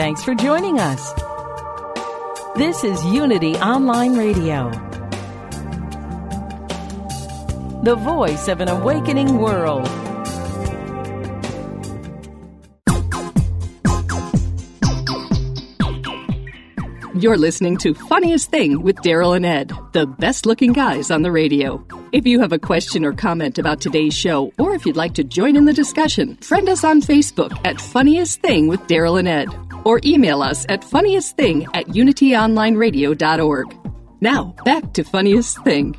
Thanks for joining us. This is Unity Online Radio, the voice of an awakening world. You're listening to Funniest Thing with Daryl and Ed, the best looking guys on the radio. If you have a question or comment about today's show, or if you'd like to join in the discussion, friend us on Facebook at Funniest Thing with Daryl and Ed, or email us at funniestthing at unityonlineradio.org. Now, back to Funniest Thing.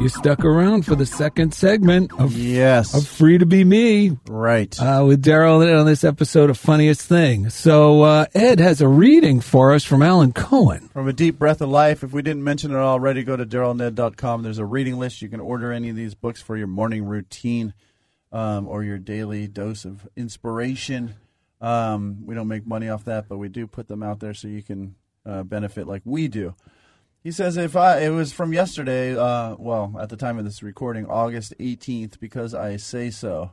You stuck around for the second segment of Yes. of Free to Be Me right. uh, with Daryl Ned on this episode of Funniest Thing. So uh, Ed has a reading for us from Alan Cohen. From A Deep Breath of Life. If we didn't mention it already, go to darylned.com. There's a reading list. You can order any of these books for your morning routine um, or your daily dose of inspiration. Um, we don't make money off that, but we do put them out there so you can uh, benefit like we do. He says if I it was from yesterday, uh, well, at the time of this recording, August 18th, because I say so.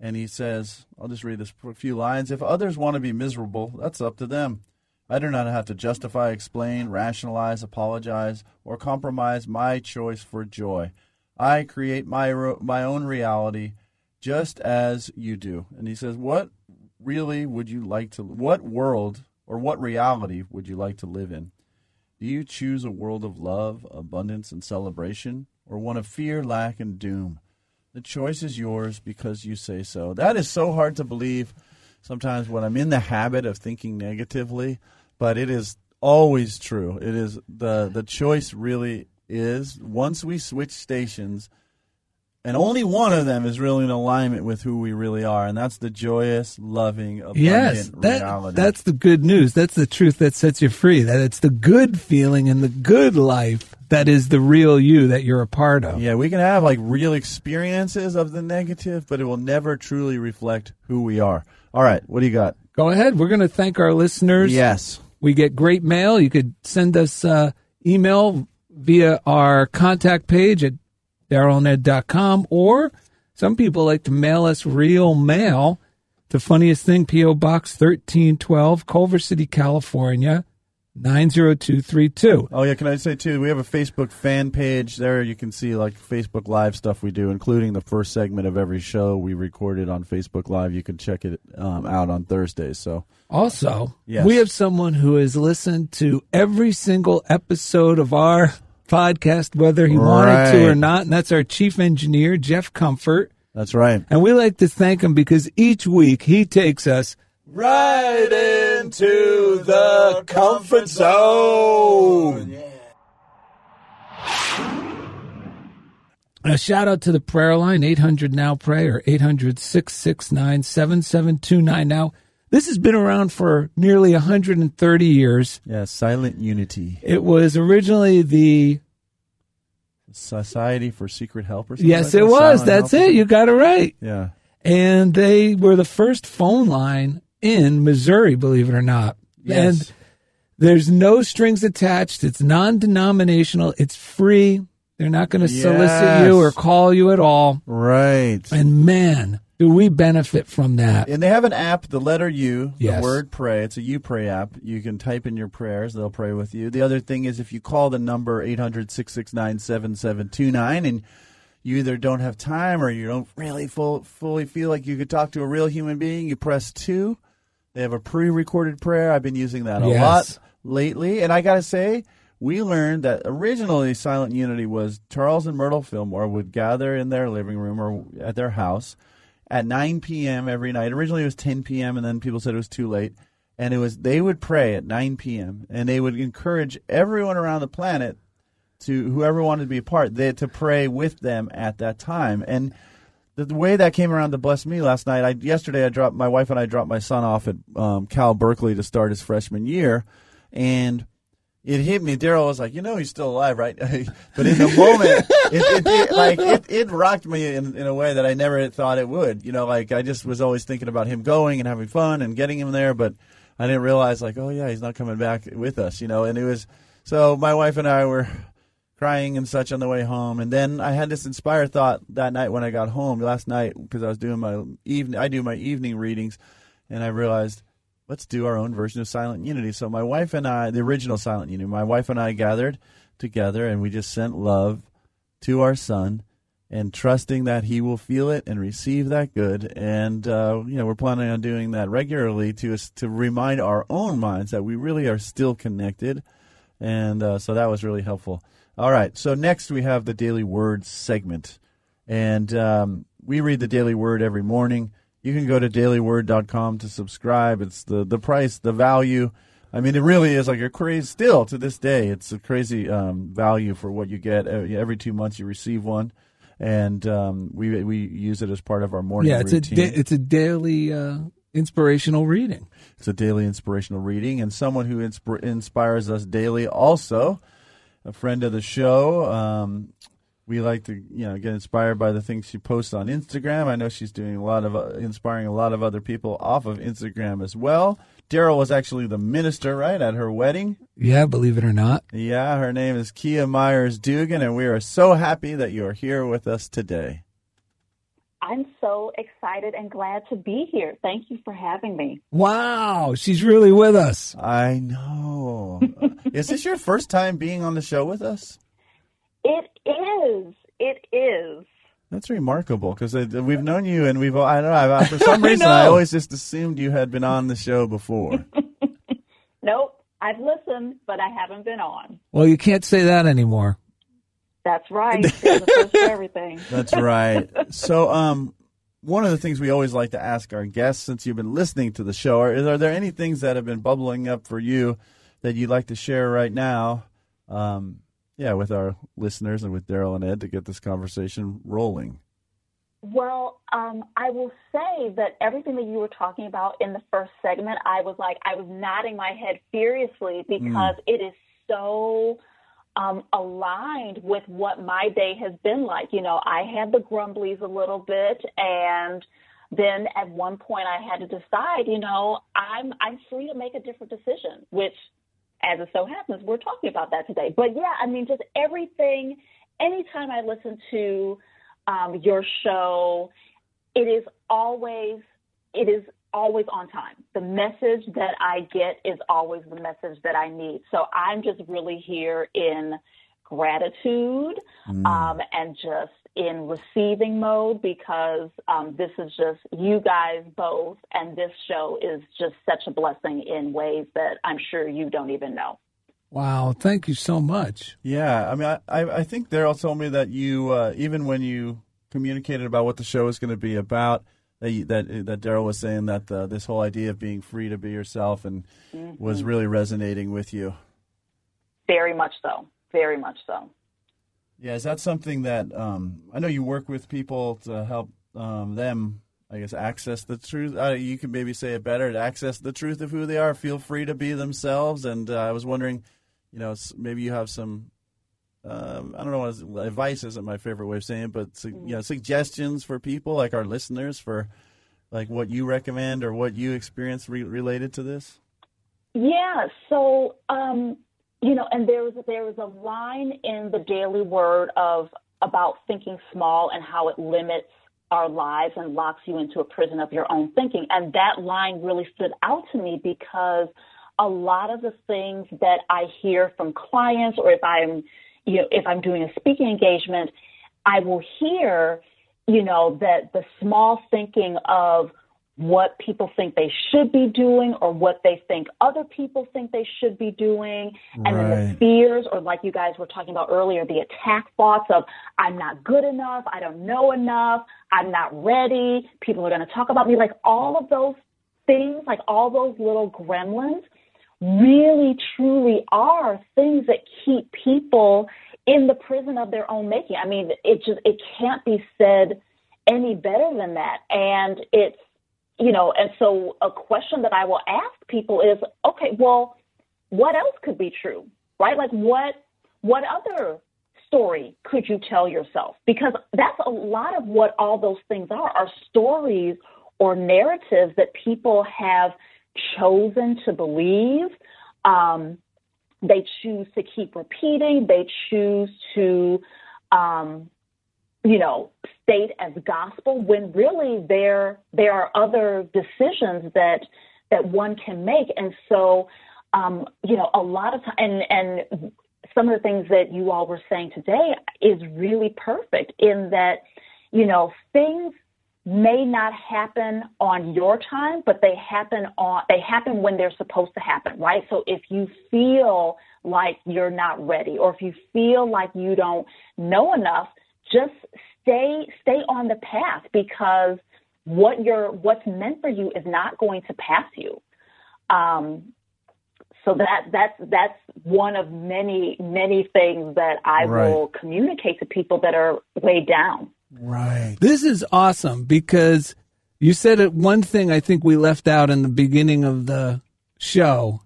And he says, I'll just read this few lines. If others want to be miserable, that's up to them. I do not have to justify, explain, rationalize, apologize, or compromise my choice for joy. I create my my own reality, just as you do. And he says, what really would you like to? What world or what reality would you like to live in? Do you choose a world of love, abundance, and celebration, or one of fear, lack, and doom? The choice is yours because you say so. That is so hard to believe sometimes when I'm in the habit of thinking negatively, but it is always true. It is the the choice really is once we switch stations and only one of them is really in alignment with who we really are, and that's the joyous, loving, abundant Yes, that, reality. that's the good news. That's the truth that sets you free. That it's the good feeling and the good life that is the real you that you're a part of. Yeah, we can have like real experiences of the negative, but it will never truly reflect who we are. All right, what do you got? Go ahead. We're going to thank our listeners. Yes. We get great mail. You could send us uh, email via our contact page at darylned.com, or some people like to mail us real mail. The funniest thing, P.O. Box 1312, Culver City, California, 90232. Oh yeah, can I say too? We have a Facebook fan page there. You can see like Facebook Live stuff we do, including the first segment of every show we recorded on Facebook Live. You can check it um, out on Thursdays. So Also, Yes. we have someone who has listened to every single episode of our podcast, whether he wanted to or not, and that's our chief engineer, Jeff Comfort. that's right. And we like to thank him because each week he takes us right into the comfort zone. A shout out to the prayer line, 800 Now Pray or 800 669 7729. Now, this has been around for nearly 130 years. Yeah, Silent Unity It was originally the. Society for Secret Help or something. Yes, like it was. Silent That's it. You got it right. Yeah. and they were the first phone line in Missouri, believe it or not. Yes. And there's no strings attached. It's non-denominational. It's free. They're not going to solicit you or call you at all. Right. And man, do we benefit from that. And they have an app, the letter U, Yes. the word pray. It's a a U pray app. You can type in your prayers, they'll pray with you. The other thing is if you call the number 800 669 7729 and you either don't have time or you don't really full, fully feel like you could talk to a real human being, you press 2. They have a pre recorded prayer. I've been using that a Yes. lot lately. And I got to say, we learned that originally Silent Unity was Charles and Myrtle Fillmore would gather in their living room or at their house at 9 p.m. every night. Originally it was 10 p.m. and then people said it was too late. And it was they would pray at 9 p.m. and they would encourage everyone around the planet to whoever wanted to be a part, they to pray with them at that time. And the, the way that came around to bless me last night, I yesterday I dropped my wife and I dropped my son off at um, Cal Berkeley to start his freshman year, and it hit me. Daryl was like, "You know, he's still alive, right?" but in the moment, it, it, it, like it, it rocked me in, in a way that I never thought it would. You know, like I just was always thinking about him going and having fun and getting him there, but I didn't realize like, oh yeah, he's not coming back with us. You know, and it was so my wife and I were crying and such on the way home. And then I had this inspired thought that night when I got home last night because I was doing my evening. I do my evening readings, and I realized let's do our own version of Silent Unity. So my wife and I, the original Silent Unity, my wife and I gathered together and we just sent love to our son. And trusting that he will feel it and receive that good, and uh, you know we're planning on doing that regularly to to remind our own minds that we really are still connected, and uh, so that was really helpful. All right. So next we have the Daily Word segment. And um, we read the Daily Word every morning. You can go to dailyword.com to subscribe. It's the, the price, the value. I mean, it really is like a crazy, still to this day, it's a crazy um, value for what you get. Every two months you receive one. And um, we we use it as part of our morning yeah, it's routine. A da- it's a daily uh, inspirational reading. It's a daily inspirational reading. And someone who insp- inspires us daily also a friend of the show. Um, we like to you know get inspired by the things she posts on Instagram. I know she's doing a lot of uh, inspiring a lot of other people off of Instagram as well. Daryl was actually the minister, right, at her wedding. Yeah, believe it or not. Yeah, her name is Kia Myers Dugan, and we are so happy that you are here with us today. I'm so excited and glad to be here. Thank you for having me. Wow, she's really with us. I know. is this your first time being on the show with us? It is. It is. That's remarkable because we've known you and we've I don't know for some reason I, I always just assumed you had been on the show before. nope, I've listened, but I haven't been on. Well, you can't say that anymore. That's right. first everything. That's right. So, um, one of the things we always like to ask our guests, since you've been listening to the show, are, are there any things that have been bubbling up for you that you'd like to share right now? Um, yeah, with our listeners and with Daryl and Ed to get this conversation rolling. Well, um, I will say that everything that you were talking about in the first segment, I was like, I was nodding my head furiously because mm. it is so um, aligned with what my day has been like. You know, I had the grumblies a little bit, and then at one point I had to decide. You know, I'm I'm free to make a different decision, which, as it so happens, we're talking about that today. But yeah, I mean, just everything. Anytime I listen to um, your show, it is always it is always on time. The message that I get is always the message that I need. So I'm just really here in gratitude mm. um, and just in receiving mode because um, this is just you guys both, and this show is just such a blessing in ways that I'm sure you don't even know. Wow, thank you so much. Yeah, I mean, I, I think Daryl told me that you, uh, even when you communicated about what the show is going to be about, that that that Daryl was saying that uh, this whole idea of being free to be yourself and mm-hmm. was really resonating with you. Very much so. Very much so. Yeah, is that something that um, I know you work with people to help um, them, I guess, access the truth? Uh, you can maybe say it better to access the truth of who they are. Feel free to be themselves. And uh, I was wondering, you know, maybe you have some um, I don't know what advice isn't my favorite way of saying it, but su- you know, suggestions for people like our listeners for like what you recommend or what you experience re- related to this. Yeah. So, um, you know, and there was there was a line in the Daily Word of about thinking small and how it limits our lives and locks you into a prison of your own thinking. And that line really stood out to me because a lot of the things that I hear from clients or if I'm you know, if I'm doing a speaking engagement, I will hear, you know, that the small thinking of what people think they should be doing or what they think other people think they should be doing. And right. then the fears, or like you guys were talking about earlier, the attack thoughts of, I'm not good enough, I don't know enough, I'm not ready, people are going to talk about me. Like all of those things, like all those little gremlins really truly are things that keep people in the prison of their own making. I mean, it just it can't be said any better than that. And it's you know, and so a question that I will ask people is, okay, well, what else could be true, right? Like what what other story could you tell yourself? Because that's a lot of what all those things are, are stories or narratives that people have chosen to believe. Um, they choose to keep repeating. They choose to, um, you know, state as gospel when really there there are other decisions that that one can make. And so, um, you know, a lot of time, and and some of the things that you all were saying today is really perfect in that, you know, things may not happen on your time, but they happen on they happen when they're supposed to happen, right? So if you feel like you're not ready or if you feel like you don't know enough, just stay stay on the path because what you're what's meant for you is not going to pass you. Um, so that that's that's one of many many things that I Right. will communicate to people that are way down. Right. This is awesome because you said it one thing I think we left out in the beginning of the show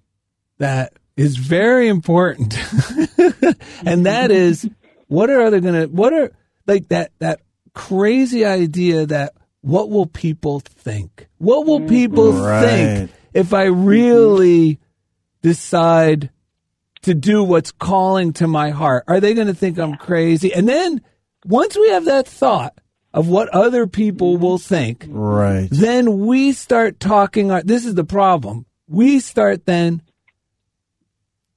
that is very important. and that is what are they going to what are like that that crazy idea that what will people think? What will mm-hmm. people Right. think if I really decide to do what's calling to my heart? Are they going to think I'm crazy? And then once we have that thought of what other people mm-hmm. will think, Right. then we start talking. Our, this is the problem. We start then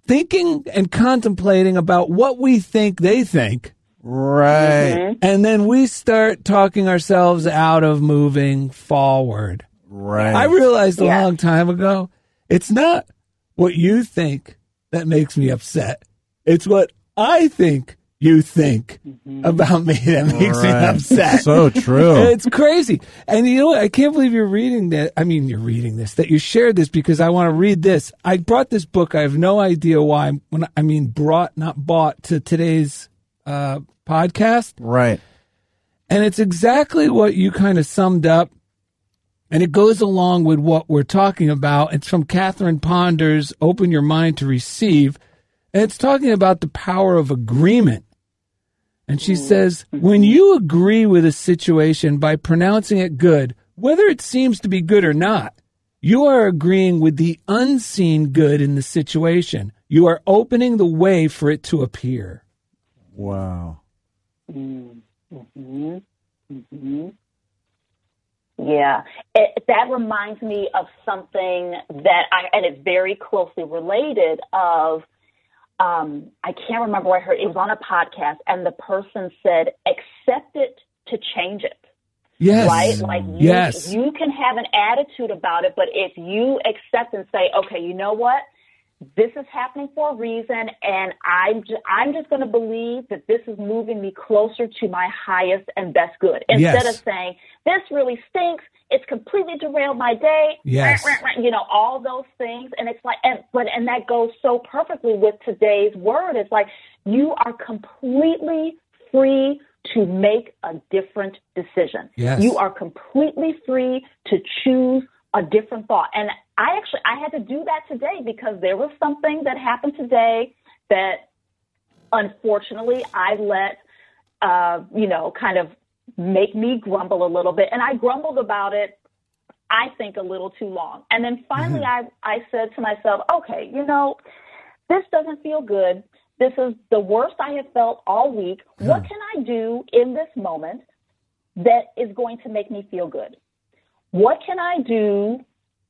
thinking and contemplating about what we think they think. Right. And then we start talking ourselves out of moving forward. Right. I realized a Yeah. long time ago, it's not what you think that makes me upset. It's what I think you think about me that makes me upset. So true. It's crazy. And you know what? I can't believe you're reading that. I mean, you're reading this, that you shared this because I want to read this. I brought this book. I have no idea why. When I mean, brought, not bought to today's uh, podcast. right. And it's exactly what you kind of summed up. And it goes along with what we're talking about. It's from Catherine Ponder's Open Your Mind to Receive. And it's talking about the power of agreement. And she mm. says, when you agree with a situation by pronouncing it good, whether it seems to be good or not, you are agreeing with the unseen good in the situation. You are opening the way for it to appear. Wow. Mm-hmm. Mm-hmm. Mm-hmm. Yeah, it, that reminds me of something that I, and it's very closely related. Of, um, I can't remember where I heard it was on a podcast, and the person said, "Accept it to change it." Yes. right? Like you, Yes. you can have an attitude about it, but if you accept and say, okay, you know what? This is happening for a reason, and I'm ju- I'm just going to believe that this is moving me closer to my highest and best good. Instead Yes. of saying this really stinks, it's completely derailed my day. Yes. rah, rah, rah, You know all those things, and it's like, and but and that goes so perfectly with today's word. It's like you are completely free to make a different decision. Yes. You are completely free to choose a different thought. And I actually I had to do that today because there was something that happened today that unfortunately I let uh, you know, kind of make me grumble a little bit. And I grumbled about it I think a little too long. And then finally I I said to myself, okay, you know, this doesn't feel good. This is the worst I have felt all week. What can I do in this moment that is going to make me feel good? What can I do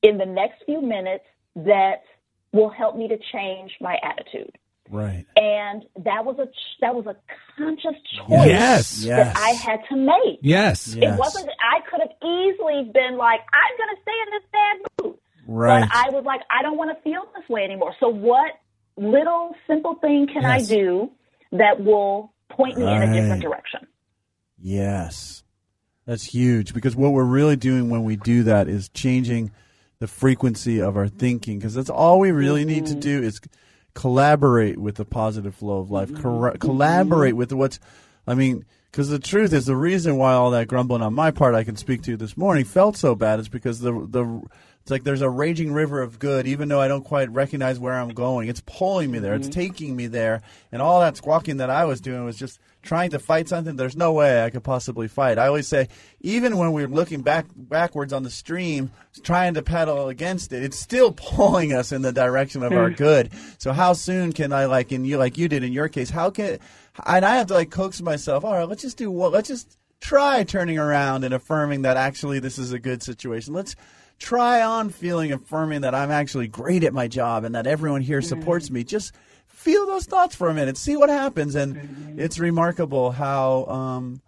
in the next few minutes that will help me to change my attitude? Right. And that was a that was a conscious choice Yes. Yes. that I had to make. Yes. Yes. It wasn't I could have easily been like, I'm going to stay in this bad mood. Right. But I was like, I don't want to feel this way anymore. So what little simple thing can Yes. I do that will point me in a different direction? Yes. That's huge because what we're really doing when we do that is changing the frequency of our thinking because that's all we really need to mm-hmm. do is collaborate with the positive flow of life, mm-hmm. Cor- collaborate with what's, I mean, because the truth is the reason why all that grumbling on my part I can speak to you this morning felt so bad is because the the it's like there's a raging river of good, even though I don't quite recognize where I'm going. It's pulling me there. It's mm-hmm. taking me there, and all that squawking that I was doing was just trying to fight something. There's no way I could possibly fight. I always say, even when we're looking back backwards on the stream, trying to pedal against it, it's still pulling us in the direction of our hmm. good. So how soon can I, like in you, like you did in your case, how can, and I have to like coax myself. All right, let's just do what? Let's just try turning around and affirming that actually this is a good situation. Let's try on feeling affirming that I'm actually great at my job and that everyone here supports me. Just feel those thoughts for a minute, see what happens, and it's remarkable how um,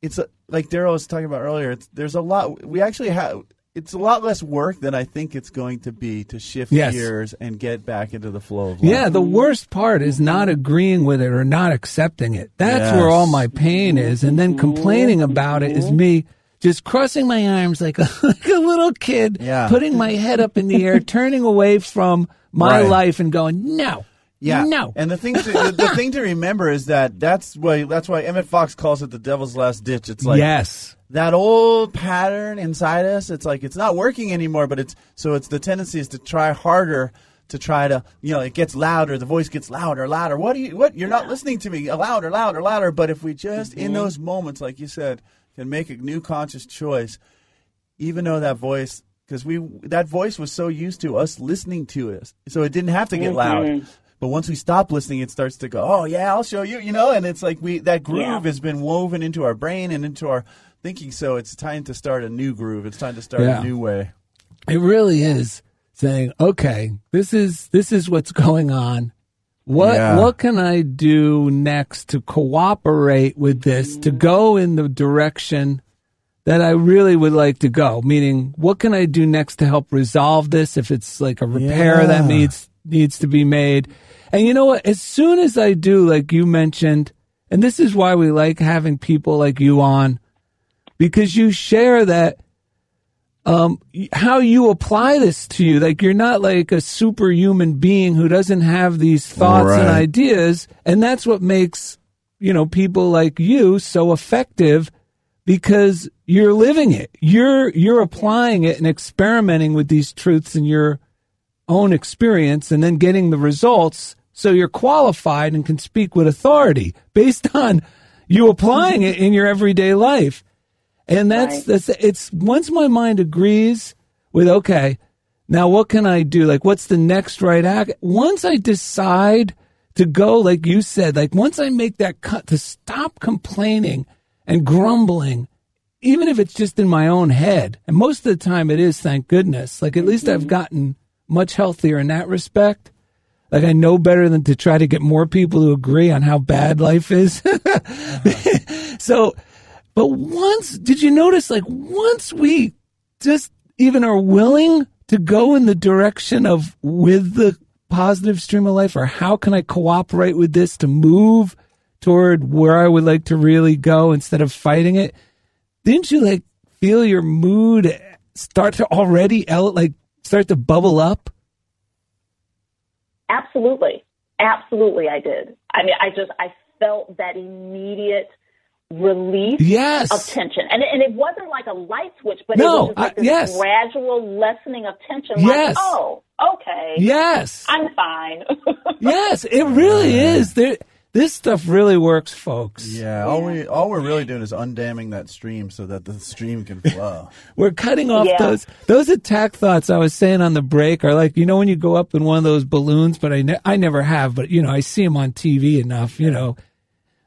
it's a, like Daryl was talking about earlier. It's, there's a lot we actually have. It's a lot less work than I think it's going to be to shift Yes. gears and get back into the flow of life. Yeah, the worst part is not agreeing with it or not accepting it. That's Yes. where all my pain is. And then complaining about it is me just crossing my arms like a, like a little kid, Yeah. putting my head up in the air, turning away from my Right. life and going, no, Yeah. no. And the thing to, the, the thing to remember is that that's why that's why Emmett Fox calls it the devil's last ditch. It's like yes. that old pattern inside us. It's like it's not working anymore, but it's so it's the tendency is to try harder to try to you know it gets louder. The voice gets louder, louder. What do you what? You're not listening to me. Louder, louder, louder. But if we just in mm-hmm. those moments, like you said, can make a new conscious choice, even though that voice because we that voice was so used to us listening to it, so it didn't have to get loud. Mm-hmm. But once we stop listening, it starts to go, "Oh yeah, I'll show you," you know. And it's like we that groove Yeah. has been woven into our brain and into our thinking. So it's time to start a new groove. It's time to start Yeah. a new way. It really is saying, okay, this is this is what's going on. What Yeah. what can I do next to cooperate with this to go in the direction that I really would like to go? Meaning, what can I do next to help resolve this if it's like a repair that needs needs to be made? And you know what? As soon as I do, like you mentioned, and this is why we like having people like you on, because you share that um, how you apply this to you. Like you're not like a superhuman being who doesn't have these thoughts and ideas, and that's what makes you know people like you so effective because you're living it. You're you're applying it and experimenting with these truths in your own experience, and then getting the results. So you're qualified and can speak with authority based on you applying it in your everyday life. And that's Right. that's it's once my mind agrees with okay, now what can I do? Like what's the next right act? Once I decide to go like you said, like once I make that cut to stop complaining and grumbling, even if it's just in my own head, and most of the time it is, thank goodness. Like at least I've mm-hmm. gotten much healthier in that respect. Like I know better than to try to get more people to agree on how bad life is. Uh-huh. so, but once, did you notice like once we just even are willing to go in the direction of with the positive stream of life or how can I cooperate with this to move toward where I would like to really go instead of fighting it? Didn't you like feel your mood start to already like start to bubble up? Absolutely. Absolutely, I did. I mean, I just, I felt that immediate relief Yes. of tension. And, it- and it wasn't like a light switch, but No, it was just like I- this yes. gradual lessening of tension. Yes. Like, oh, okay. Yes. I'm fine. yes, it really is. There, this stuff really works, folks. Yeah, all we all we're really doing is undamming that stream so that the stream can flow. We're cutting off Yeah. those those attack thoughts I was saying on the break are like you know when you go up in one of those balloons, but I ne- I never have, but you know I see them on TV enough. You know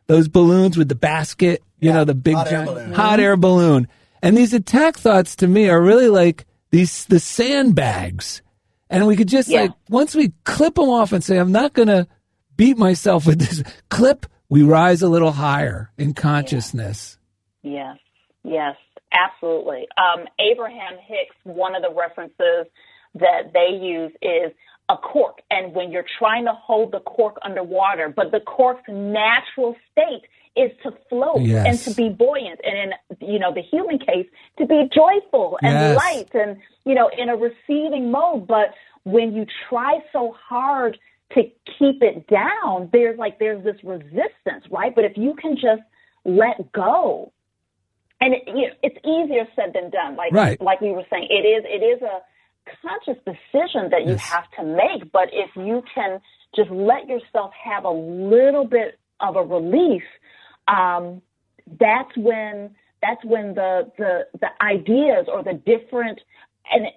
those balloons with the basket, you know the big hot air giant balloon. hot air balloon, and these attack thoughts to me are really like these the sandbags, and we could just Yeah. like once we clip them off and say I'm not gonna beat myself with this clip, we rise a little higher in consciousness. Yes, yes, absolutely. Um, Abraham Hicks, one of the references that they use is a cork. And when you're trying to hold the cork underwater, but the cork's natural state is to float Yes. and to be buoyant. And in, you know, the human case, to be joyful and Yes. light and, you know, in a receiving mode. But when you try so hard to keep it down, there's like there's this resistance, right? But if you can just let go, and it, you know, it's easier said than done. Like Right. like we were saying, it is it is a conscious decision that you Yes. have to make. But if you can just let yourself have a little bit of a release, um, that's when that's when the the the ideas or the different and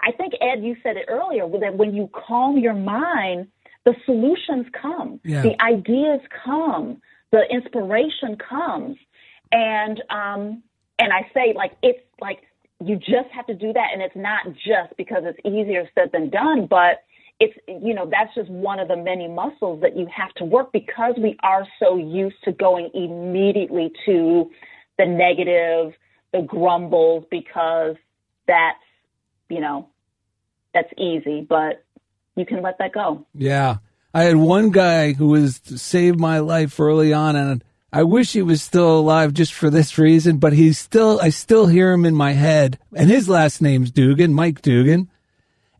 I think Ed, you said it earlier that when you calm your mind, the solutions come, Yeah. the ideas come, the inspiration comes, and um, and I say like it's like you just have to do that, and it's not just because it's easier said than done, but it's you know that's just one of the many muscles that you have to work because we are so used to going immediately to the negative, the grumbles, because that's you know that's easy, but you can let that go. Yeah. I had one guy who was saved my life early on and I wish he was still alive just for this reason, but he's still I still hear him in my head. And his last name's Dugan, Mike Dugan.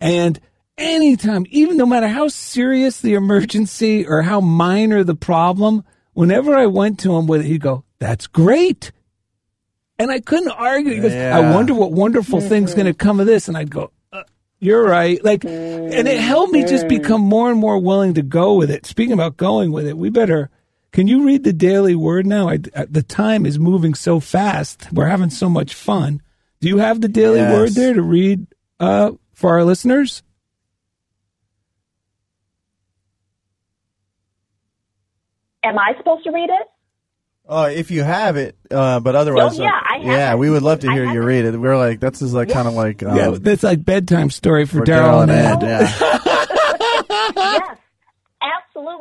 And anytime, even no matter how serious the emergency or how minor the problem, whenever I went to him with it, he'd go, That's great. And I couldn't argue. He goes, Yeah. I wonder what wonderful thing's going to come of this. And I'd go, uh, You're right. Like, and it helped me just become more and more willing to go with it. Speaking about going with it, we better. Can you read the daily word now? I, uh, the time is moving so fast. We're having so much fun. Do you have the daily Yes. word there to read uh, for our listeners? Am I supposed to read it? Oh, if you have it, uh, but otherwise, Oh, yeah, uh, I yeah, it. we would love to hear you read it. We're like, that's just like kind of like um, yeah, that's like bedtime story for, for Daryl and Ed. Yeah.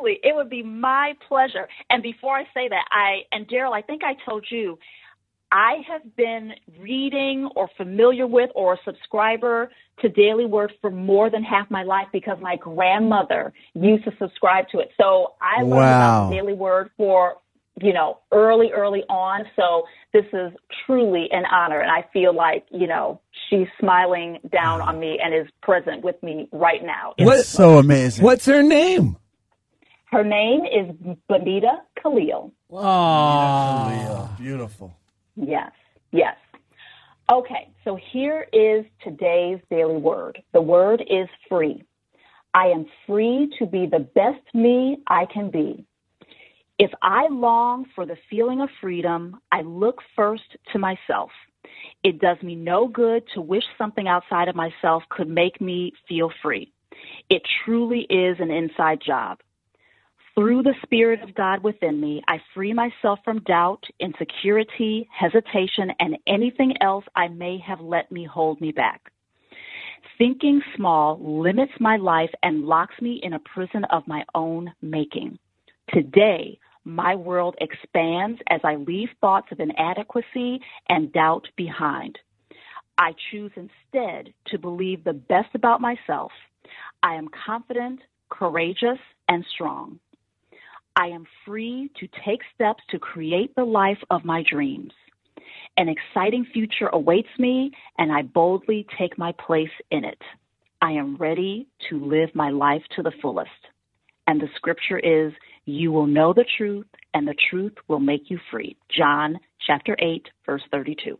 yes, absolutely. It would be my pleasure. And before I say that, I and Daryl, I think I told you, I have been reading or familiar with or a subscriber to Daily Word for more than half my life because my grandmother used to subscribe to it. So I learned Wow. about Daily Word for you know early, early on. So this is truly an honor, and I feel like you know she's smiling down on me and is present with me right now. What- so amazing. What's her name? Her name is Bonita Khalil. Oh, Leo, beautiful. Yes, yes. Okay, so here is today's daily word. The word is free. I am free to be the best me I can be. If I long for the feeling of freedom, I look first to myself. It does me no good to wish something outside of myself could make me feel free. It truly is an inside job. Through the Spirit of God within me, I free myself from doubt, insecurity, hesitation, and anything else I may have let me hold me back. Thinking small limits my life and locks me in a prison of my own making. Today, my world expands as I leave thoughts of inadequacy and doubt behind. I choose instead to believe the best about myself. I am confident, courageous, and strong. I am free to take steps to create the life of my dreams. An exciting future awaits me, and I boldly take my place in it. I am ready to live my life to the fullest. And the scripture is, You will know the truth, and the truth will make you free. John chapter 8, verse 32.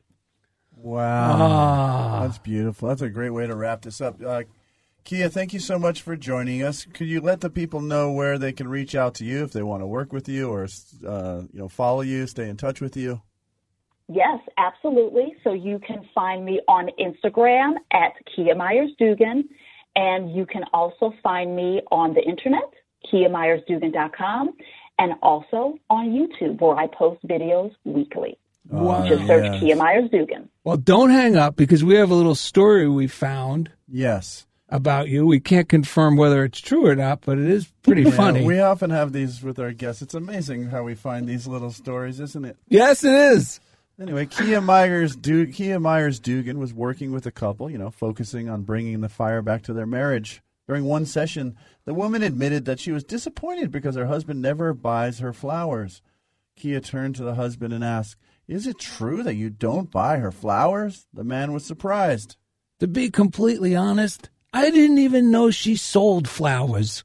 Wow. Ah. That's beautiful. That's a great way to wrap this up. Uh, Kia, thank you so much for joining us. Could you let the people know where they can reach out to you if they want to work with you or uh, you know follow you, stay in touch with you? Yes, absolutely. So you can find me on Instagram at Kia Myers Dugan, and you can also find me on the internet, KiaMyersDugan.com, and also on YouTube where I post videos weekly. Wow. Just search yes. Kia Myers Dugan. Well, don't hang up because we have a little story we found Yes. About you. We can't confirm whether it's true or not, but it is pretty Yeah, funny. we often have these with our guests. It's amazing how we find these little stories, isn't it? yes, it is. Anyway, Kia Myers, du- Kia Myers Dugan was working with a couple, you know, focusing on bringing the fire back to their marriage. During one session, the woman admitted that she was disappointed because her husband never buys her flowers. Kia turned to the husband and asked, Is it true that you don't buy her flowers? The man was surprised. To be completely honest, I didn't even know she sold flowers.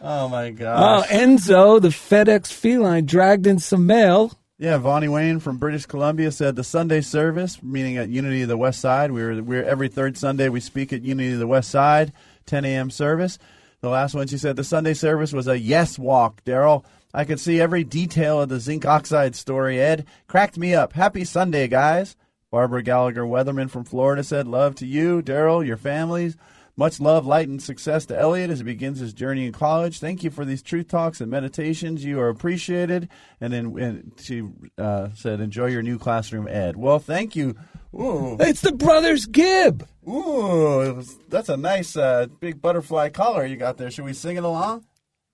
oh my god! Oh. Enzo, the FedEx feline, dragged in some mail. Yeah, Vonnie Wayne from British Columbia said the Sunday service, meaning at Unity of the West Side. We're we're every third Sunday we speak at Unity of the West Side, 10 a.m. service. The last one, she said the Sunday service was a yes walk. Daryl, I could see every detail of the zinc oxide story. Ed cracked me up. Happy Sunday, guys. Barbara Gallagher Weatherman from Florida said, "Love to you, Daryl, your families." Much love, light, and success to Elliot as he begins his journey in college. Thank you for these truth talks and meditations. You are appreciated. And then and she uh, said, "Enjoy your new classroom, Ed." Well, thank you. Ooh, It's the brothers Gibb. ooh, was, that's a nice uh, big butterfly collar you got there. Should we sing it along?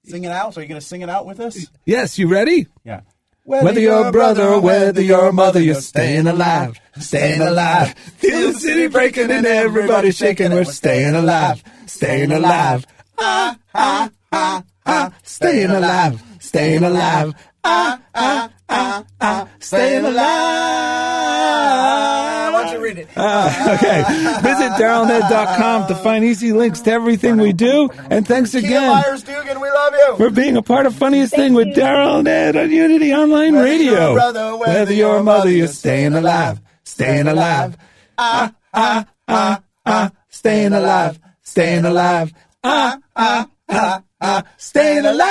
Sing it out. So are you going to sing it out with us? Yes, you ready? Yeah. Whether you're a brother or whether you're a mother, you're staying alive, staying alive. Feel the city breaking and everybody shaking. We're staying alive, staying alive. Ah, ah, ah, ah. Staying alive, staying alive. Ah, ah, ah, ah. Staying alive. Why don't you read it? Ah, okay. Visit darylned.com to find easy links to everything we do. And thanks Kia again Myers Dugan, we love you. for being a part of Funniest Thing with Daryl and Ed on Unity Online Whether you're Radio. brother, Whether you're a mother, you're staying alive, staying alive. Ah, ah, ah, ah, staying alive, staying alive. Ah, ah, ah, ah, staying alive.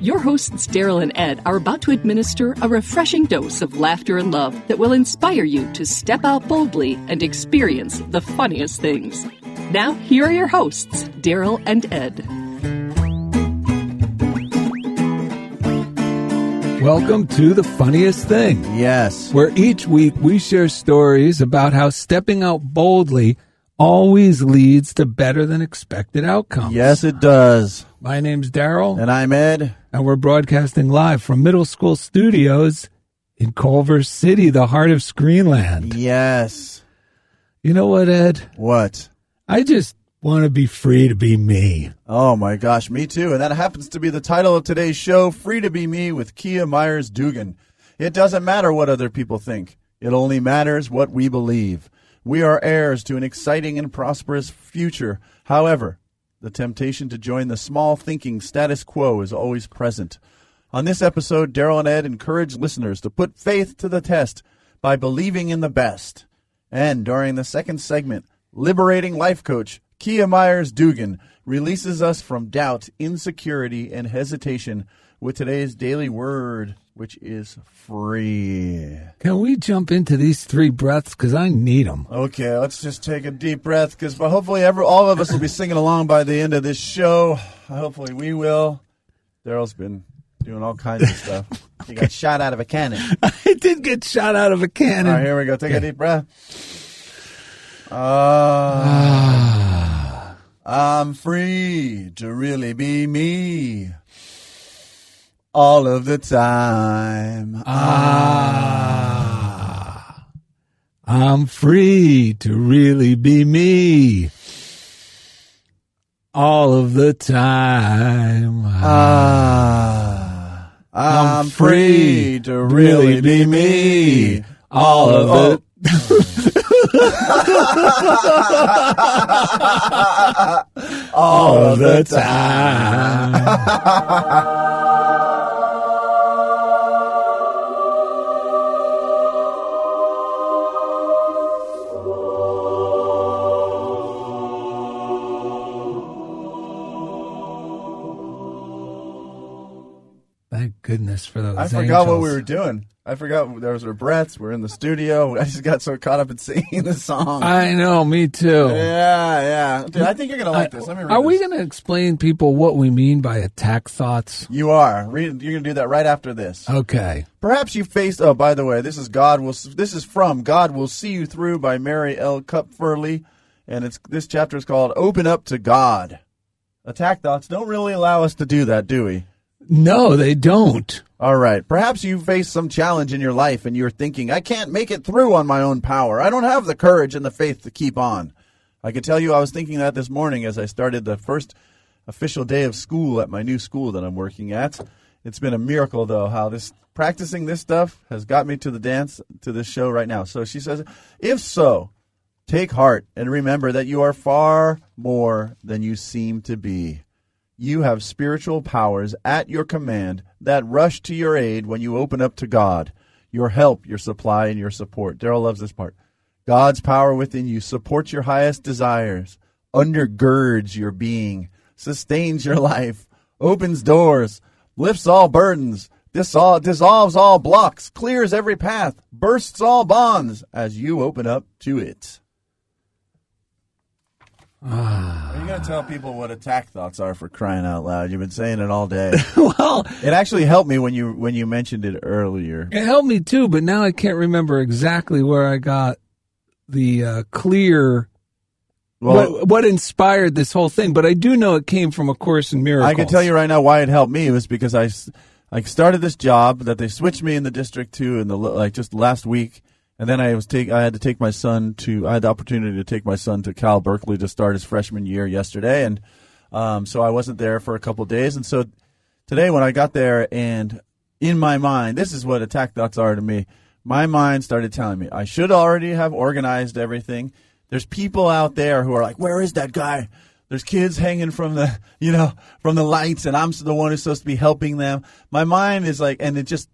Your hosts, Daryl and Ed, are about to administer a refreshing dose of laughter and love that will inspire you to step out boldly and experience the funniest things. Now, here are your hosts, Daryl and Ed. Welcome to The Funniest Thing, Yes. where each week we share stories about how stepping out boldly always leads to better than expected outcomes. Yes, it does. My name's Daryl, And I'm Ed. And we're broadcasting live from Middle School Studios in Culver City, the heart of Screenland. Yes. You know what, Ed? What? I just want to be free to be me. Oh my gosh, me too. And that happens to be the title of today's show, Free to Be Me with Kia Myers Dugan. It doesn't matter what other people think. It only matters what we believe. We are heirs to an exciting and prosperous future. However, the temptation to join the small thinking status quo is always present. On this episode, Daryl and Ed encourage listeners to put faith to the test by believing in the best. And during the second segment, liberating life coach Kia Myers Dugan releases us from doubt, insecurity, and hesitation with today's daily word, which is free. Can we jump into these three breaths? Because I need them. Okay, let's just take a deep breath because hopefully every, all of us will be singing along by the end of this show. Hopefully we will. Daryl's been doing all kinds of stuff. He got shot out of a cannon. I did get shot out of a cannon. All right, here we go. Take a deep breath. Ah, I'm free to really be me all of the time. Ah, I'm free to really be me all of the time. Ah, I'm free to really be me all of the. all of the time. goodness for those. I forgot what we were doing. I forgot there was our breaths. We're in the studio. I just got so caught up in singing the song. I know, me too. yeah, yeah. Dude, I think you're gonna like this. Let me read Are we going to explain people what we mean by attack thoughts? You are. Read, you're gonna do that right after this. Okay. Perhaps you faced. Oh, by the way, this is God will. This is from God will see you through by Mary L. Kupferle, and it's this chapter is called "Open Up to God." Attack thoughts don't really allow us to do that, do we? No, they don't. All right. Perhaps you face some challenge in your life and you're thinking, I can't make it through on my own power. I don't have the courage and the faith to keep on. I can tell you I was thinking that this morning as I started the first official day of school at my new school that I'm working at. It's been a miracle though how this practicing this stuff has got me to the dance to this show right now. So she says, if so, take heart and remember that you are far more than you seem to be. You have spiritual powers at your command that rush to your aid when you open up to God, your help, your supply, and your support. Daryl loves this part. God's power within you supports your highest desires, undergirds your being, sustains your life, opens doors, lifts all burdens, dissol- dissolves all blocks, clears every path, bursts all bonds as you open up to it. Are you going to tell people what attack thoughts are for crying out loud? You've been saying it all day. well, it actually helped me when you when you mentioned it earlier. it helped me too, but now I can't remember exactly where I got the uh, clear Well, what, what inspired this whole thing. But I do know it came from a course in miracles. I can tell you right now why it helped me. It was because I, I started this job that they switched me in the district to in the like just last week, and then I was take I had to take my son to I had the opportunity to take my son to Cal Berkeley to start his freshman year yesterday, and um, so I wasn't there for a couple days, and so today when I got there and in my mind, this is what attack thoughts are to me. My mind started telling me I should already have organized everything. There's people out there who are like, "Where is that guy?" There's kids hanging from the, you know, from the lights, and I'm the one who's supposed to be helping them. My mind is like, and it just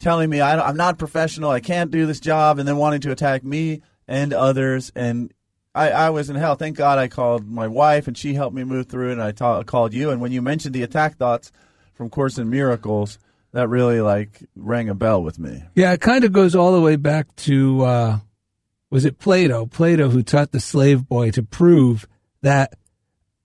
telling me I, I'm not professional. I can't do this job, and then wanting to attack me and others. And I, I was in hell. Thank God I called my wife, and she helped me move through. And I ta- called you. And when you mentioned the attack thoughts from Course in Miracles, that really like rang a bell with me. Yeah, it kind of goes all the way back to uh, was it Plato? Plato who taught the slave boy to prove that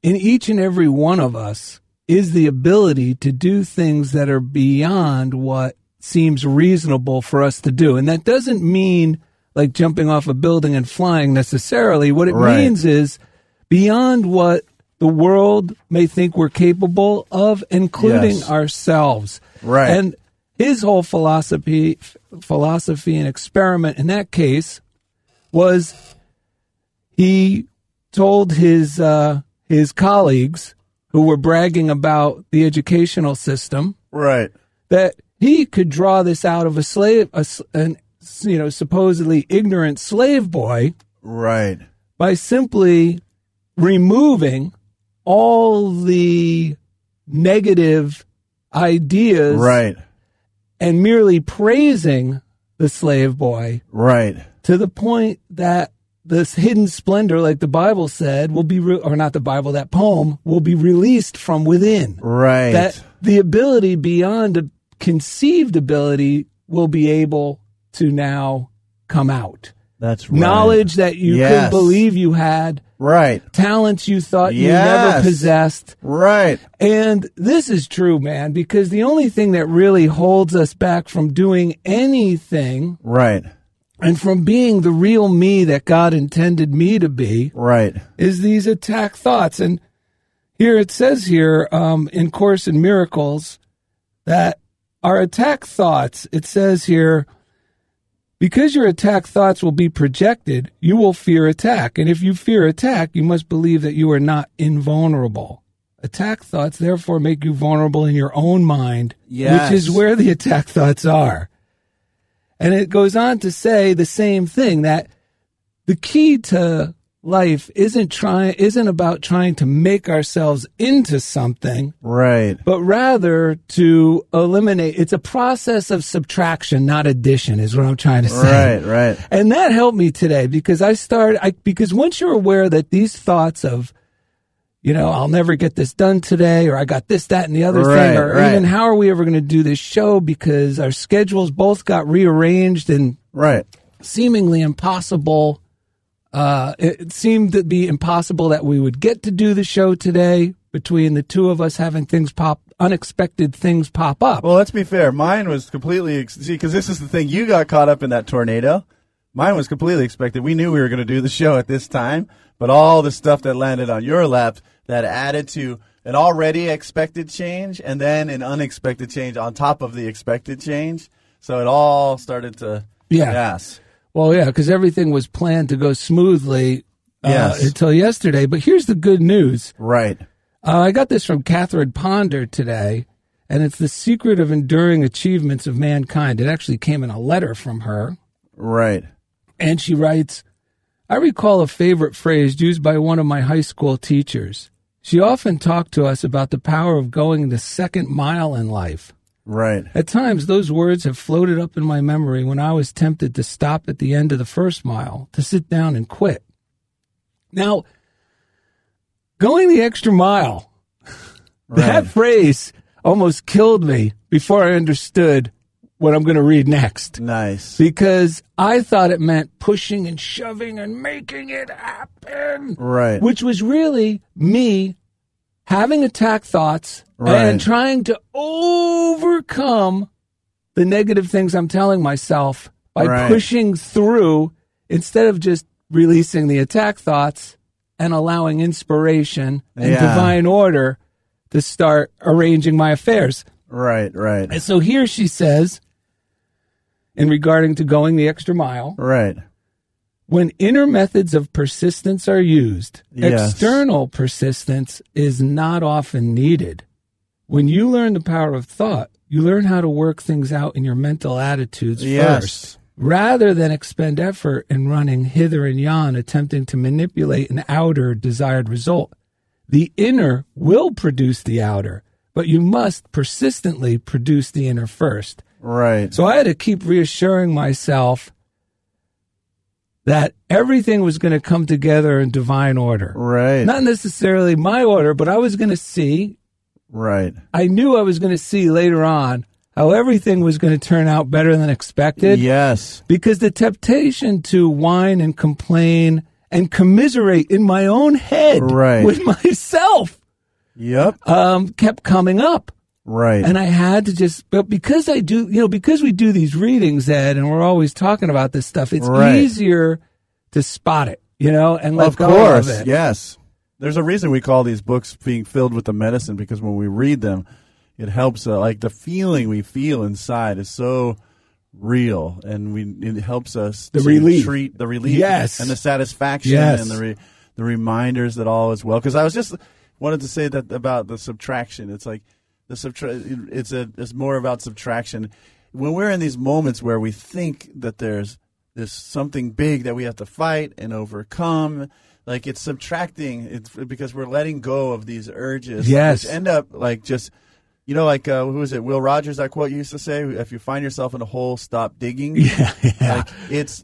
in each and every one of us is the ability to do things that are beyond what seems reasonable for us to do. And that doesn't mean like jumping off a building and flying necessarily. What it Right. means is beyond what the world may think we're capable of, including Yes. ourselves. Right. And his whole philosophy, philosophy and experiment in that case was he told his uh, his colleagues who were bragging about the educational system Right. that he could draw this out of a slave, a, an you know supposedly ignorant slave boy Right. by simply removing all the negative ideas Right. and merely praising the slave boy Right. to the point that this hidden splendor, like the Bible said, will be, re- or not the Bible, that poem will be released from within. Right. That the ability beyond a conceived ability will be able to now come out. That's right. Knowledge that you Yes. couldn't believe you had, Right. talents you thought you never possessed. Right. And this is true, man, because the only thing that really holds us back from doing anything Right. and from being the real me that God intended me to be Right. is these attack thoughts. And here it says here um, in Course in Miracles that our attack thoughts, it says here, because your attack thoughts will be projected, you will fear attack. And if you fear attack, you must believe that you are not invulnerable. Attack thoughts therefore make you vulnerable in your own mind, Yes. which is where the attack thoughts are. And it goes on to say the same thing that the key to life isn't trying isn't about trying to make ourselves into something Right. but rather to eliminate it's a process of subtraction not addition is what i'm trying to say Right. Right. and that helped me today because i started I, because once you're aware that these thoughts of you know, I'll never get this done today, or I got this, that, and the other Right, thing, or right. even how are we ever going to do this show because our schedules both got rearranged and Right. seemingly impossible. Uh, it seemed to be impossible that we would get to do the show today between the two of us having things pop, unexpected things pop up. Well, let's be fair. Mine was completely ex- see because this is the thing. You got caught up in that tornado. Mine was completely expected. We knew we were going to do the show at this time, but all the stuff that landed on your lap that added to an already expected change and then an unexpected change on top of the expected change. So it all started to Yeah. Yes. Well, yeah, because everything was planned to go smoothly uh, Yes. until yesterday. But here's the good news. Right. Uh, I got this from Catherine Ponder today, and it's the secret of enduring achievements of mankind. It actually came in a letter from her, Right. and she writes, I recall a favorite phrase used by one of my high school teachers. She often talked to us about the power of going the second mile in life. Right. At times, those words have floated up in my memory when I was tempted to stop at the end of the first mile, to sit down and quit. Now, going the extra mile, that phrase almost killed me before I understood what I'm going to read next. Nice. Because I thought it meant pushing and shoving and making it happen. Right. Which was really me having attack thoughts Right. and trying to overcome the negative things I'm telling myself by Right. pushing through instead of just releasing the attack thoughts and allowing inspiration and Yeah. divine order to start arranging my affairs. Right. Right. And so here she says, in regarding to going the extra mile, Right. When inner methods of persistence are used, Yes. external persistence is not often needed. When you learn the power of thought, you learn how to work things out in your mental attitudes Yes. first, rather than expend effort in running hither and yon, attempting to manipulate an outer desired result. The inner will produce the outer, but you must persistently produce the inner first. Right. So I had to keep reassuring myself that everything was going to come together in divine order. Right. Not necessarily my order, but I was going to see, right. I knew I was going to see later on how everything was going to turn out better than expected. Yes. Because the temptation to whine and complain and commiserate in my own head Right. with myself Yep. um, kept coming up. Right. And I had to just, but because I do, you know, because we do these readings, Ed, and we're always talking about this stuff, it's Right. easier to spot it, you know, and let of go course. of it. Yes. There's a reason we call these books being filled with the medicine because when we read them, it helps. Uh, like the feeling we feel inside is so real, and we it helps us The to relief. treat the relief, Yes. and the satisfaction, Yes. and the re, the reminders that all is well. Because I was just wanted to say that about the subtraction. It's like the subtra- It's a. It's more about subtraction. When we're in these moments where we think that there's there's something big that we have to fight and overcome. Like it's subtracting. It's because we're letting go of these urges. Yes. which end up like just, you know, like uh, who is it? Will Rogers. That quote you used to say: "If you find yourself in a hole, stop digging." Yeah, yeah. Like it's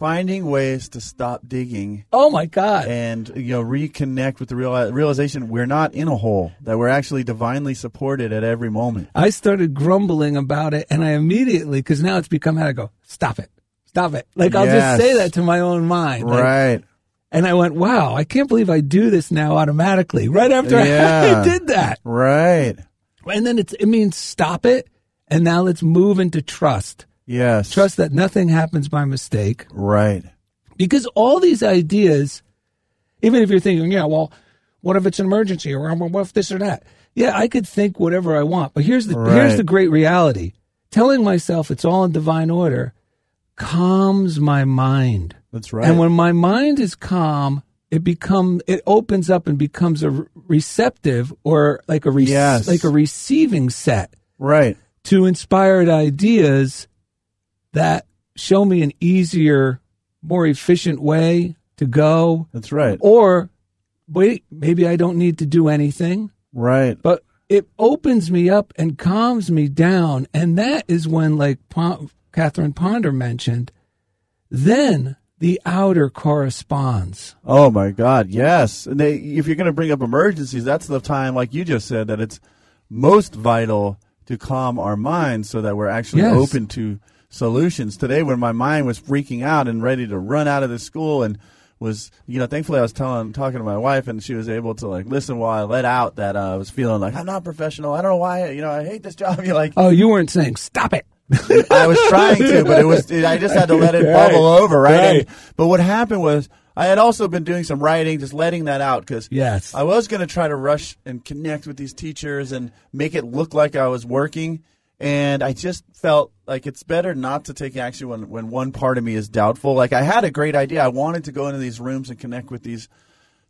finding ways to stop digging oh my God. and you know reconnect with the real realization we're not in a hole. That we're actually divinely supported at every moment. I started grumbling about it and I immediately, cause now it's become how to go, stop it, stop it. Like I'll Yes. just say that to my own mind. Like, right. And I went, wow, I can't believe I do this now automatically right after I, Yeah. I did that. Right. And then it's, it means stop it. And now let's move into trust. Yes. Trust that nothing happens by mistake. Right. Because all these ideas, even if you're thinking, yeah, well, what if it's an emergency or what if this or that? Yeah, I could think whatever I want. But here's the here's the great reality. Telling myself it's all in divine order calms my mind. That's right. And when my mind is calm, it become it opens up and becomes a receptive or like a re- Yes. like a receiving set right. to inspired ideas that show me an easier, more efficient way to go. That's right. Or wait, maybe I don't need to do anything, Right. but it opens me up and calms me down. And that is when, like Pon- Catherine Ponder mentioned, then the outer corresponds. Oh my God, yes. And they, if you're going to bring up emergencies, that's the time, like you just said, that it's most vital to calm our minds so that we're actually Yes. open to solutions. Today, when my mind was freaking out and ready to run out of the school and was, you know, thankfully I was telling, talking to my wife and she was able to like listen while I let out that uh, I was feeling like I'm not professional. I don't know why, you know, I hate this job. You're like, Oh, you weren't saying stop it. I was trying to, but it was I just had to let it Right. bubble over, right? Right. And- but what happened was I had also been doing some writing, just letting that out because Yes. I was going to try to rush and connect with these teachers and make it look like I was working, and I just felt like it's better not to take action when when one part of me is doubtful. Like I had a great idea, I wanted to go into these rooms and connect with these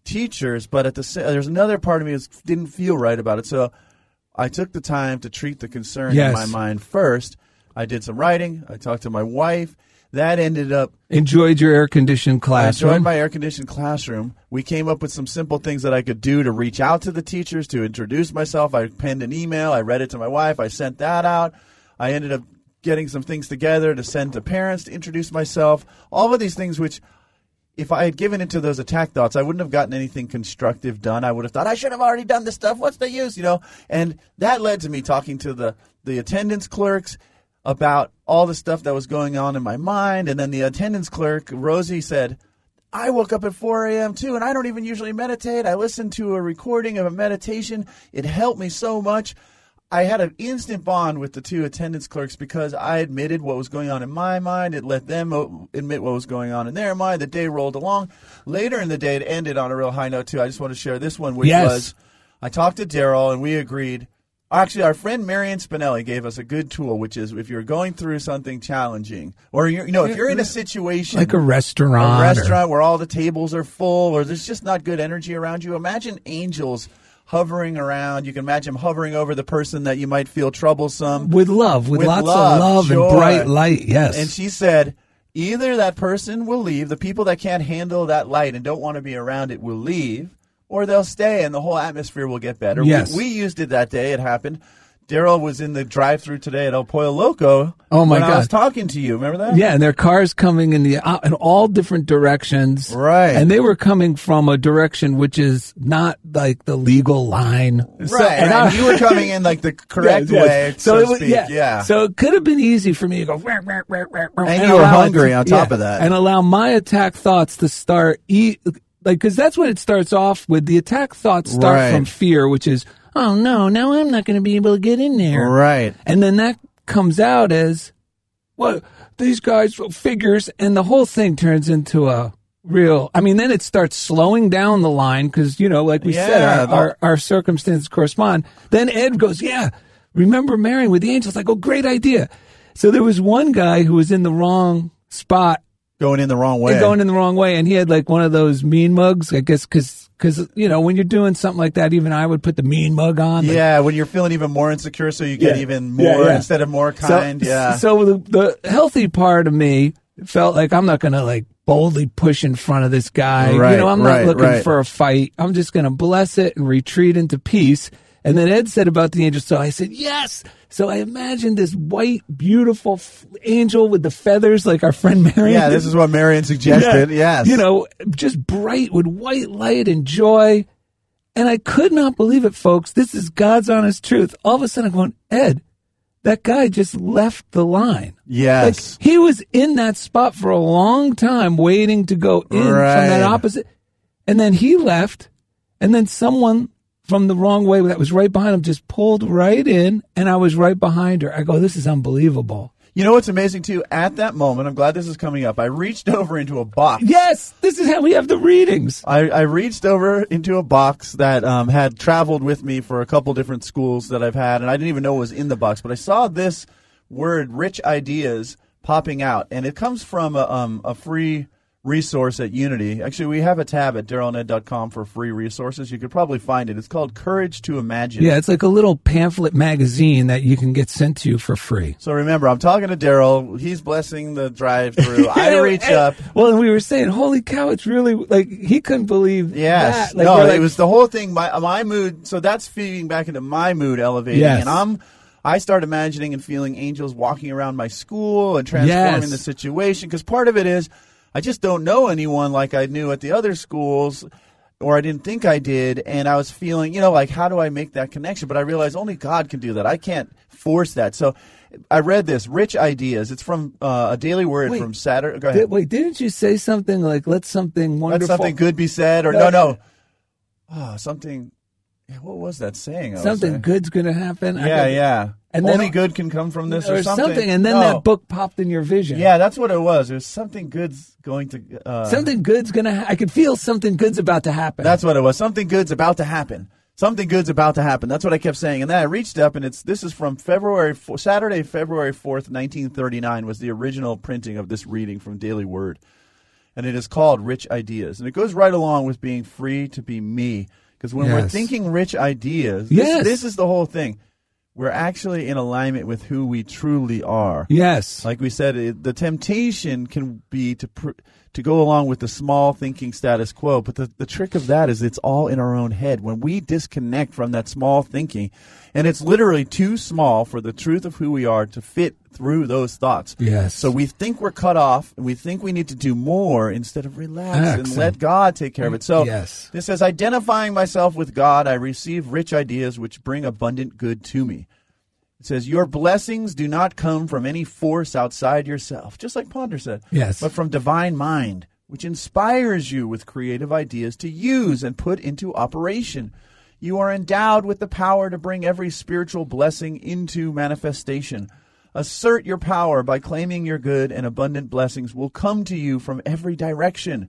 teachers, but at the there's another part of me that didn't feel right about it, so. I took the time to treat the concern Yes. in my mind first. I did some writing. I talked to my wife. That ended up Enjoyed your air conditioned I classroom. enjoyed my air conditioned classroom. We came up with some simple things that I could do to reach out to the teachers, to introduce myself. I penned an email. I read it to my wife. I sent that out. I ended up getting some things together to send to parents to introduce myself. All of these things, which if I had given into those attack thoughts, I wouldn't have gotten anything constructive done. I would have thought I should have already done this stuff. What's the use, you know? And that led to me talking to the the attendance clerks about all the stuff that was going on in my mind. And then the attendance clerk, Rosie, said, I woke up at 4 a.m. too, and I don't even usually meditate. I listened to a recording of a meditation. It helped me so much. I had an instant bond with the two attendance clerks because I admitted what was going on in my mind. It let them admit what was going on in their mind. The day rolled along. Later in the day, it ended on a real high note too. I just want to share this one, which Yes. was I talked to Daryl and we agreed. Actually, our friend Marion Spinelli gave us a good tool, which is if you're going through something challenging, or you're, you know, if you're in a situation like a restaurant. a or- restaurant where all the tables are full or there's just not good energy around you. Imagine angels hovering around. You can imagine hovering over the person that you might feel troublesome. with love, with, With lots love, of love joy. and bright light. Yes. And she said, either that person will leave, the people that can't handle that light and don't want to be around it will leave, or they'll stay and the whole atmosphere will get better. Yes. We, we used it that day. It happened. Daryl was in the drive-through today at El Pollo Loco. Oh, my when I was talking to you. Remember that? Yeah, and their cars coming in the uh, in all different directions. Right. And they were coming from a direction which is not like the legal line. So- Right, and right. I- you were coming in like the correct Yes, yes. way, So, so, it was, speak. yeah. Yeah. So it could have been easy for me to go. "Rah, rah, rah, rah, rah," And you were it hungry on top of that. and allow my attack thoughts to start eat like because that's what it starts off with the attack thoughts start Right. from fear, which is oh no, now I'm not going to be able to get in there. right. And then that comes out as, well, these guys figures, and the whole thing turns into a real. I mean, then it starts slowing down the line because you know, like we said, our, the- our our circumstances correspond. Then Ed goes, "Yeah, remember Marion with the angels?" I go, "Great idea." So there was one guy who was in the wrong spot Going in the wrong way. going in the wrong way, and he had like one of those mean mugs. I guess because because you know when you're doing something like that, even I would put the mean mug on. like, yeah, when you're feeling even more insecure, so you get Yeah. even Yeah, more yeah. instead of more kind. So, yeah. So the, the healthy part of me felt like I'm not going to like boldly push in front of this guy. Right, you know, I'm right, not looking right. for a fight. I'm just going to bless it and retreat into peace. And then Ed said about the angel. So I said, yes. So I imagined this white, beautiful f- angel with the feathers like our friend Marion. yeah, this is what Marion suggested. Yeah. Yes. You know, just bright with white light and joy. And I could not believe it, folks. This is God's honest truth. All of a sudden I'm going, Ed, that guy just left the line. Yes. Like he was in that spot for a long time waiting to go in from that opposite. And then he left. And then someone from the wrong way that was right behind him just pulled right in and I was right behind her. I go, this is unbelievable. You know what's amazing too? At that moment, I'm glad this is coming up. I reached over into a box. Yes, this is how we have the readings. I, I reached over into a box that um, had traveled with me for a couple different schools that I've had, and I didn't even know it was in the box. But I saw this word, "rich ideas," popping out, and it comes from a, um, a free resource at Unity. Actually, we have a tab at darylned.com for free resources. You could probably find it. It's called "Courage to Imagine." Yeah, it's like a little pamphlet magazine that you can get sent to you for free. So remember, I'm talking to Daryl. He's blessing the drive-through. I reach up. Well, and we were saying, holy cow, it's really like he couldn't believe Yes. that. Like, no, we're it was the whole thing. My my mood. So that's feeding back into my mood elevating, Yes. and I'm. I start imagining and feeling angels walking around my school and transforming Yes. the situation because part of it is I just don't know anyone like I knew at the other schools or I didn't think I did. And I was feeling, you know, like, how do I make that connection? But I realized only God can do that. I can't force that. So I read this, Rich Ideas. It's from uh, a daily word Wait. from Saturday. Go ahead. Did, wait, didn't you say something like "Let something wonderful? Let something good be said, or No, no, no. Oh, something. Yeah, What was that saying? I was Something good's going to happen. Yeah, got- yeah. And then- Only good can come from this, or, or something. And then that book popped in your vision. Yeah, that's what it was. It was something good's going to. Uh, something good's going to. Ha- I could feel something good's about to happen. That's what it was. Something good's about to happen. Something good's about to happen. That's what I kept saying. And then I reached up, and it's this is from February Saturday, February fourth, nineteen thirty nine, was the original printing of this reading from Daily Word, and it is called Rich Ideas, and it goes right along with being free to be me. Because when we're thinking rich ideas, Yes. this, this is the whole thing. We're actually in alignment with who we truly are. yes. Like we said, it, the temptation can be to pr- to go along with the small thinking status quo, but the, the trick of that is it's all in our own head. When we disconnect from that small thinking, and it's literally too small for the truth of who we are to fit through those thoughts. Yes. So we think we're cut off, and we think we need to do more instead of relax and let God take care of it. So Yes. this says, identifying myself with God, I receive rich ideas which bring abundant good to me. It says, Your blessings do not come from any force outside yourself, just like Ponder said, Yes. but from divine mind, which inspires you with creative ideas to use and put into operation. You are endowed with the power to bring every spiritual blessing into manifestation. Assert your power by claiming your good, and abundant blessings will come to you from every direction.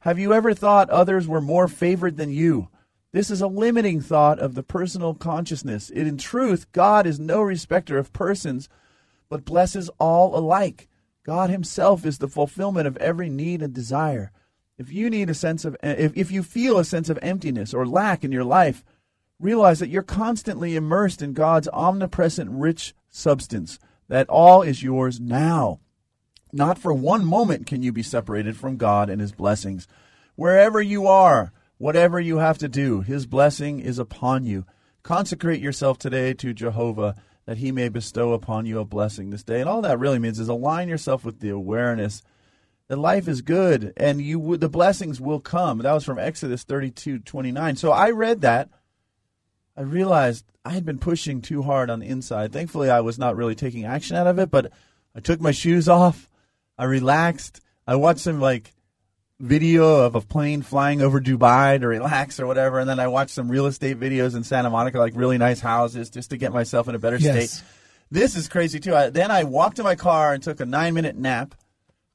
Have you ever thought others were more favored than you? This is a limiting thought of the personal consciousness. In truth, God is no respecter of persons, but blesses all alike. God Himself is the fulfillment of every need and desire. If you need a sense of, eh, if, if you feel a sense of emptiness or lack in your life, realize that you're constantly immersed in God's omnipresent, rich substance, that all is yours now. Not for one moment can you be separated from God and His blessings. Wherever you are, whatever you have to do, His blessing is upon you. Consecrate yourself today to Jehovah that He may bestow upon you a blessing this day. And all that really means is align yourself with the awareness that life is good and you would, the blessings will come. That was from Exodus thirty-two twenty-nine. So I read that. I realized I had been pushing too hard on the inside. Thankfully, I was not really taking action out of it, but I took my shoes off. I relaxed. I watched some like video of a plane flying over Dubai to relax or whatever, and then I watched some real estate videos in Santa Monica, like really nice houses, just to get myself in a better Yes. state. This is crazy too. I, then I walked to my car and took a nine minute nap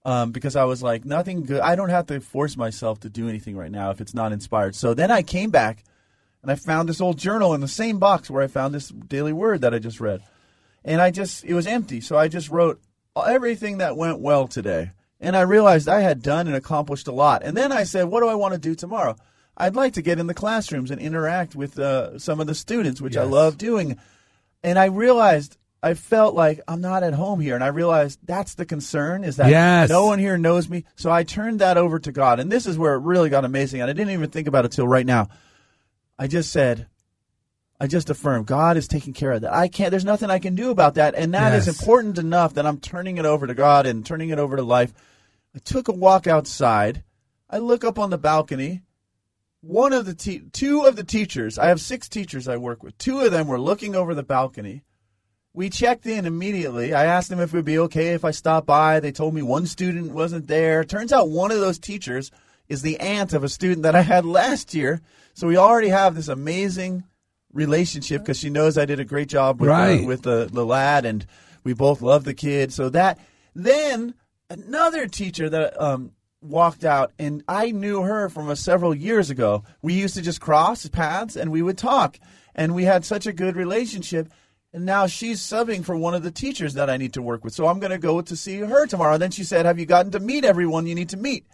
um, because I was like, nothing good. I don't have to force myself to do anything right now if it's not inspired. So then I came back and I found this old journal in the same box where I found this daily word that I just read. And I just, it was empty. So I just wrote everything that went well today. And I realized I had done and accomplished a lot. And then I said, what do I want to do tomorrow? I'd like to get in the classrooms and interact with uh, some of the students, which I love doing. And I realized I felt like I'm not at home here. And I realized that's the concern is that Yes. no one here knows me. So I turned that over to God. And this is where it really got amazing. And I didn't even think about it till right now. I just said, I just affirmed God is taking care of that. I can't, there's nothing I can do about that. And that is Yes. important enough that I'm turning it over to God and turning it over to life. I took a walk outside. I look up on the balcony. One of the te- two of the teachers, I have six teachers I work with. Two of them were looking over the balcony. We checked in immediately. I asked them if it would be okay if I stopped by. They told me one student wasn't there. Turns out one of those teachers is the aunt of a student that I had last year. So we already have this amazing relationship because she knows I did a great job with, Right. uh, with the, the lad and we both love the kid. So that then another teacher that um, walked out and I knew her from a several years ago. We used to just cross paths and we would talk and we had such a good relationship. And now she's subbing for one of the teachers that I need to work with. So I'm going to go to see her tomorrow. And then she said, Have you gotten to meet everyone you need to meet?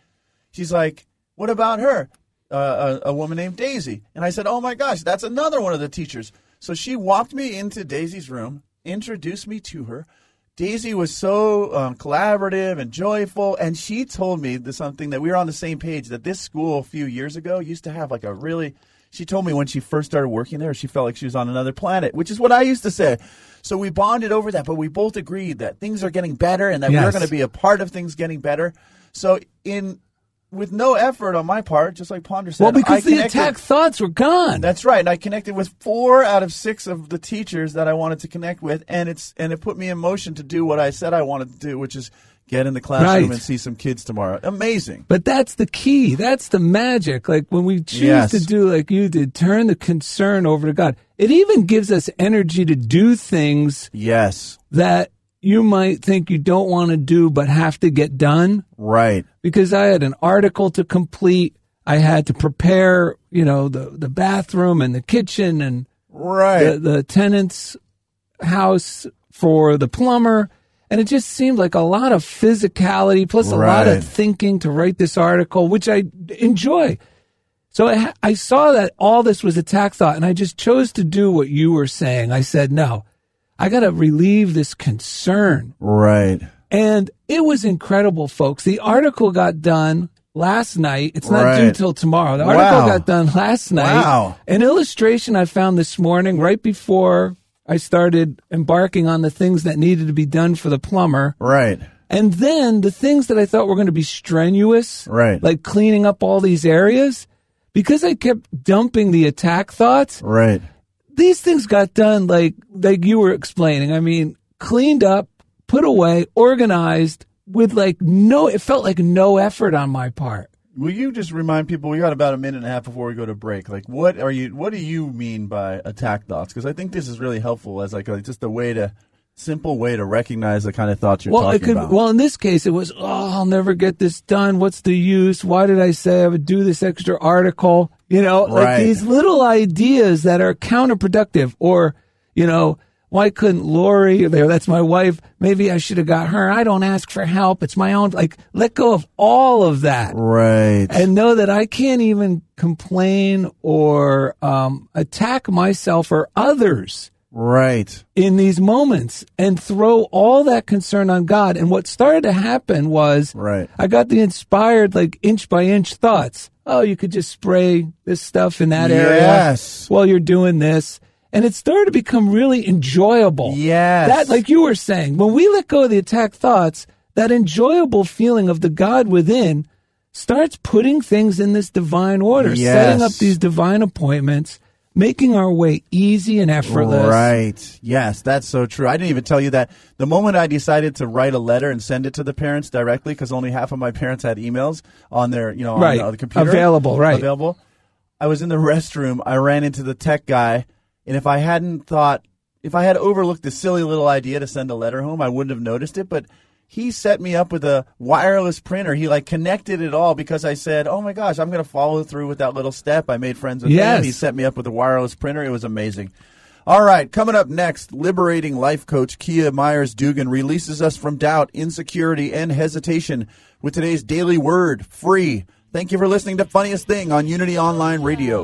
She's like, What about her? Uh, a, a woman named Daisy. And I said, Oh my gosh, that's another one of the teachers. So she walked me into Daisy's room, introduced me to her. Daisy was so um, collaborative and joyful, and she told me something that we were on the same page. That this school a few years ago used to have like a really. She told me when she first started working there, she felt like she was on another planet, which is what I used to say. So we bonded over that, but we both agreed that things are getting better and that we're going to be a part of things getting better. So in with no effort on my part, just like Ponder said, Well, because the attack thoughts were gone. That's right. And I connected with four out of six of the teachers that I wanted to connect with, and it's and it put me in motion to do what I said I wanted to do, which is get in the classroom Right. and see some kids tomorrow. Amazing. But that's the key. That's the magic. Like when we choose Yes. to do like you did, turn the concern over to God. It even gives us energy to do things Yes. that you might think you don't want to do but have to get done Right. because I had an article to complete. I had to prepare, you know, the, the bathroom and the kitchen and Right. the, the tenant's house for the plumber. And it just seemed like a lot of physicality plus a lot of thinking to write this article, which I enjoy. So I, I saw that all this was attack thought, and I just chose to do what you were saying. I said, no, I got to relieve this concern. right. And it was incredible, folks. The article got done last night. It's not due Right. till tomorrow. The article Wow. got done last night. Wow. An illustration I found this morning, right before I started embarking on the things that needed to be done for the plumber. Right. And then the things that I thought were going to be strenuous, Right. like cleaning up all these areas, because I kept dumping the attack thoughts, Right. these things got done like like you were explaining. I mean, cleaned up, put away, organized with like no it felt like no effort on my part. Will you just remind people we got about a minute and a half before we go to break? Like, what are you? What do you mean by attack thoughts? Because I think this is really helpful as like a, just a way to simple way to recognize the kind of thoughts you're well, talking it could about. well in this case it was oh, I'll never get this done. What's the use? Why did I say I would do this extra article? You know, like these little ideas that are counterproductive or, you know, why couldn't Lori, there, that's my wife, maybe I should have got her. I don't ask for help. It's my own, like, let go of all of that. right. and know that I can't even complain or um, attack myself or others right. in these moments and throw all that concern on God. And what started to happen was Right. I got the inspired, like inch by inch thoughts. Oh, you could just spray this stuff in that area Yes. while you're doing this. And it started to become really enjoyable. Yes. That, like you were saying, when we let go of the attack thoughts, that enjoyable feeling of the God within starts putting things in this divine order, Yes. setting up these divine appointments, making our way easy and effortless. Right. Yes, that's so true. I didn't even tell you that. The moment I decided to write a letter and send it to the parents directly, because only half of my parents had emails on their, you know, Right. on the computer Available, right. Available. I was in the restroom. I ran into the tech guy, and if I hadn't thought, if I had overlooked the silly little idea to send a letter home, I wouldn't have noticed it. But he set me up with a wireless printer. He like connected it all because I said, "Oh my gosh, I'm going to follow through with that little step." I made friends with Yes. him. He set me up with a wireless printer. It was amazing. All right, coming up next, liberating life coach Kia Myers Dugan releases us from doubt, insecurity, and hesitation with today's daily word free. Thank you for listening to Funniest Thing on Unity Online Radio.